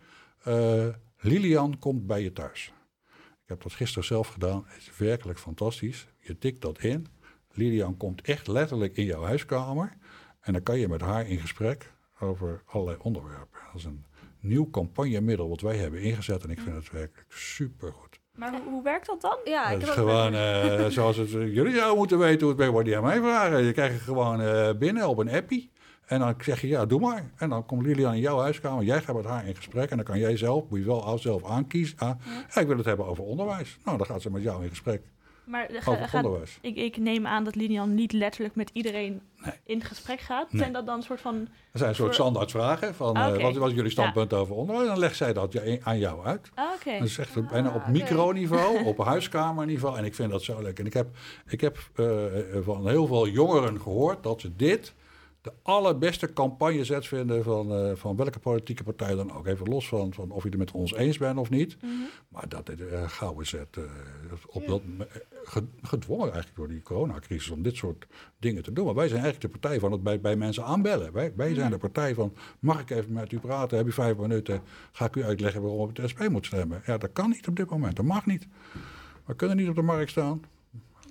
Lilian komt bij je thuis. Ik heb dat gisteren zelf gedaan. Het is werkelijk fantastisch. Je tikt dat in. Lilian komt echt letterlijk in jouw huiskamer. En dan kan je met haar in gesprek over allerlei onderwerpen. Dat is een nieuw campagnemiddel wat wij hebben ingezet. En ik vind het werkelijk supergoed. Maar hoe, hoe werkt dat dan? Ja, ik het is gewoon uh, zoals het, jullie zouden moeten weten hoe het werkt, wat die aan mij vragen. Je krijgt het gewoon uh, binnen op een appie. En dan zeg je, ja, doe maar. En dan komt Lilian in jouw huiskamer. Jij gaat met haar in gesprek. En dan kan jij zelf, moet je wel zelf aankiezen. Ah, ja. ik wil het hebben over onderwijs. Nou, dan gaat ze met jou in gesprek. Maar over gaat, onderwijs. Ik, ik, neem aan dat Lilian niet letterlijk met iedereen nee. in gesprek gaat. Nee. Zijn dat dan een soort van... Er zijn een soort standaardvragen van ah, okay. uh, wat, wat is jullie standpunt ja. over onderwijs? Dan legt zij dat aan jou uit. Ah, okay. Dat is echt ah, bijna op okay. microniveau, op huiskamerniveau. En ik vind dat zo leuk. En ik heb, ik heb uh, van heel veel jongeren gehoord dat ze dit de allerbeste campagnezet vinden van, uh, van welke politieke partij dan ook. Even los van, van of je het met ons eens bent of niet. Mm -hmm. Maar dat is een uh, gouden zet. Uh, op ja. dat, gedwongen eigenlijk door die coronacrisis om dit soort dingen te doen. Maar wij zijn eigenlijk de partij van het bij, bij mensen aanbellen. Wij, wij zijn de partij van, mag ik even met u praten? Heb je vijf minuten? Ga ik u uitleggen waarom het SP moet stemmen? Ja, dat kan niet op dit moment. Dat mag niet. We kunnen niet op de markt staan.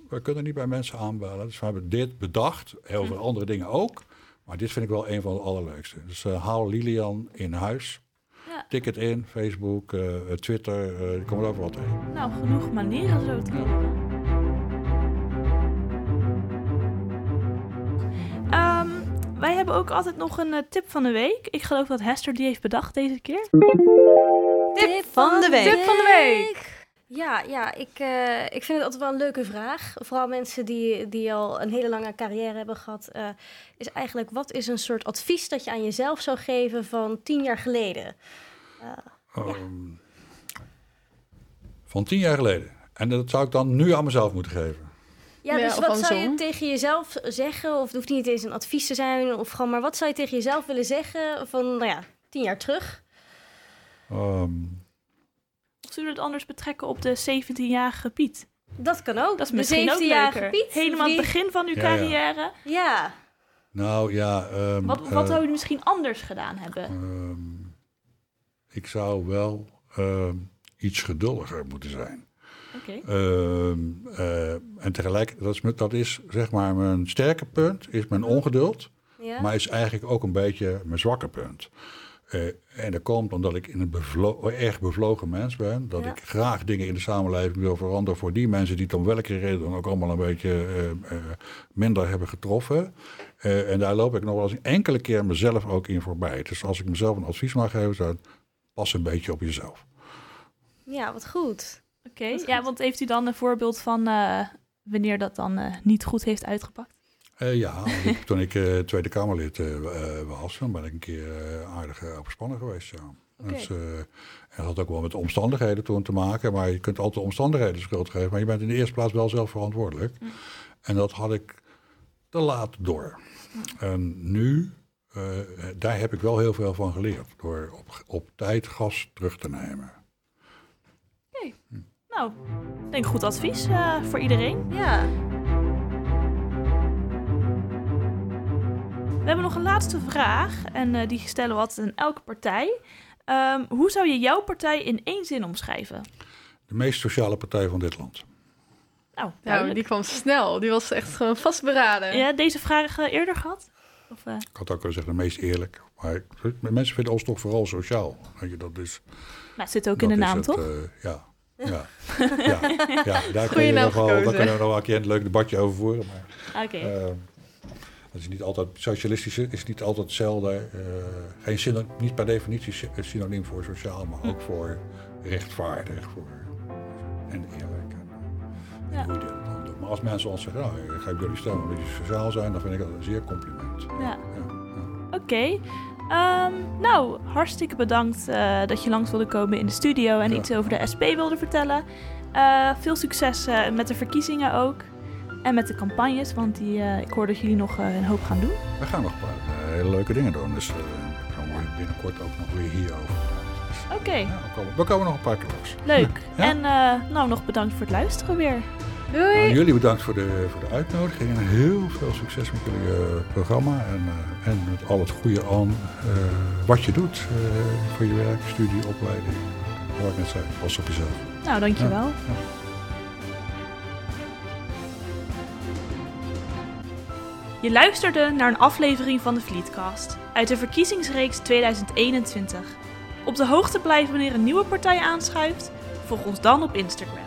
We kunnen niet bij mensen aanbellen. Dus we hebben dit bedacht. Heel veel andere dingen ook. Maar dit vind ik wel een van de allerleukste. Dus uh, haal Lilian in huis. Ja. Ticket in, Facebook, uh, Twitter, uh, die komen er overal tegen. Nou, genoeg manieren zo te lopen. Um, wij hebben ook altijd nog een eh, tip van de week. Ik geloof dat Hester die heeft bedacht deze keer. Tip van de week. Tip van de week. Ja, ja ik, eh, ik vind het altijd wel een leuke vraag. Vooral mensen die, die al een hele lange carrière hebben gehad. eh, is eigenlijk, wat is een soort advies dat je aan jezelf zou geven van tien jaar geleden? Ehm, van tien jaar geleden. En dat zou ik dan nu aan mezelf moeten geven. Ja, dus wat zou je tegen jezelf zeggen? Of het hoeft niet eens een advies te zijn. Of gewoon, maar wat zou je tegen jezelf willen zeggen van, nou ja, tien jaar terug? Ehm, Zullen we het anders betrekken op de 17-jarige Piet? Dat kan ook. Dat is misschien ook 17-jarige leuker. Piet. Helemaal aan die- het begin van uw Ja, carrière. Ja, nou ja. ehm, Wat, eh, wat zou u misschien anders gedaan hebben? ehm, ik zou wel ehm, iets geduldiger moeten zijn. Oké. Ehm, eh, en tegelijk, dat is, met- dat is zeg maar mijn sterke punt, is mijn ongeduld. ja. Maar is eigenlijk ook een beetje mijn zwakke punt. Eh, en dat komt omdat ik een bevlo erg bevlogen mens ben. Dat Ja. ik graag dingen in de samenleving wil veranderen voor die mensen die het om welke reden dan ook allemaal een beetje eh, eh, minder hebben getroffen. Eh, en daar loop ik nog wel eens een enkele keer mezelf ook in voorbij. Dus als ik mezelf een advies mag geven, zou het pas een beetje op jezelf. ja, wat goed. Oké, ja, want heeft u dan een voorbeeld van eh, wanneer dat dan niet goed heeft uitgepakt? Eh, ja, ik- toen ik eh, Tweede Kamerlid eh, was, dan ben ik een keer eh, aardig overspannen geweest. Ja. Oké. Dus, eh, en dat had ook wel met de omstandigheden toen te maken. Maar je kunt altijd de omstandigheden schuld geven. Maar je bent in de eerste plaats wel zelf verantwoordelijk. Mm. En dat had ik te laat door. En nu, eh, daar heb ik wel heel veel van geleerd. Door op, op tijd gas terug te nemen. Nou, ik denk goed advies eh, voor iedereen. Ja. Hebben nog een laatste vraag en eh, die stellen we altijd aan elke partij. Ehm, hoe zou je jouw partij in één zin omschrijven? De meest sociale partij van dit land. Nou, Nou, die kwam snel. Die was echt gewoon vastberaden. Ja, deze vraag eh, eerder gehad? Of, eh, Ik had ook kunnen zeggen de meest eerlijk. Maar mensen vinden ons toch vooral sociaal. Weet je, dat is... nou, het zit ook in de naam, het, toch? ja. Ja. ja, ja, daar kun je nog wel, daar kunnen we nog wel een keer een leuk debatje over voeren. Maar, Oké. eh, is niet altijd, socialistisch is niet altijd hetzelfde. eh, geen syno, niet per definitie sy- synoniem voor sociaal, maar ook voor rechtvaardig voor, en eerlijk. En, en Ja. hoe je dit dan doet. Maar als mensen ons zeggen, nou, ik ga op jullie stemmen omdat je sociaal zijn, dan vind ik dat een zeer compliment. ja. Ja, ja. Oké. Ehm, nou, hartstikke bedankt eh, dat je langs wilde komen in de studio en iets over de SP wilde vertellen. Eh, veel succes eh, met de verkiezingen ook. En met de campagnes, want die, eh, ik hoor dat jullie nog eh, een hoop gaan doen. We gaan nog een paar eh, hele leuke dingen doen. Dus eh daar gaan we binnenkort ook nog weer hierover. Dus, Oké, ja, we, komen, we komen nog een paar keer langs. leuk. Ja. En eh, nou, nog bedankt voor het luisteren weer. Doei! Nou, jullie bedankt voor de, voor de uitnodiging en heel veel succes met jullie programma en, eh, en met al het goede aan eh, wat je doet eh, voor je werk, studie, opleiding. Wat ik net zei, pas op jezelf. Nou, dankjewel. Ja, Je luisterde naar een aflevering van de Fleetcast uit de verkiezingsreeks 2021. Op de hoogte blijven wanneer een nieuwe partij aanschuift? Volg ons dan op Instagram.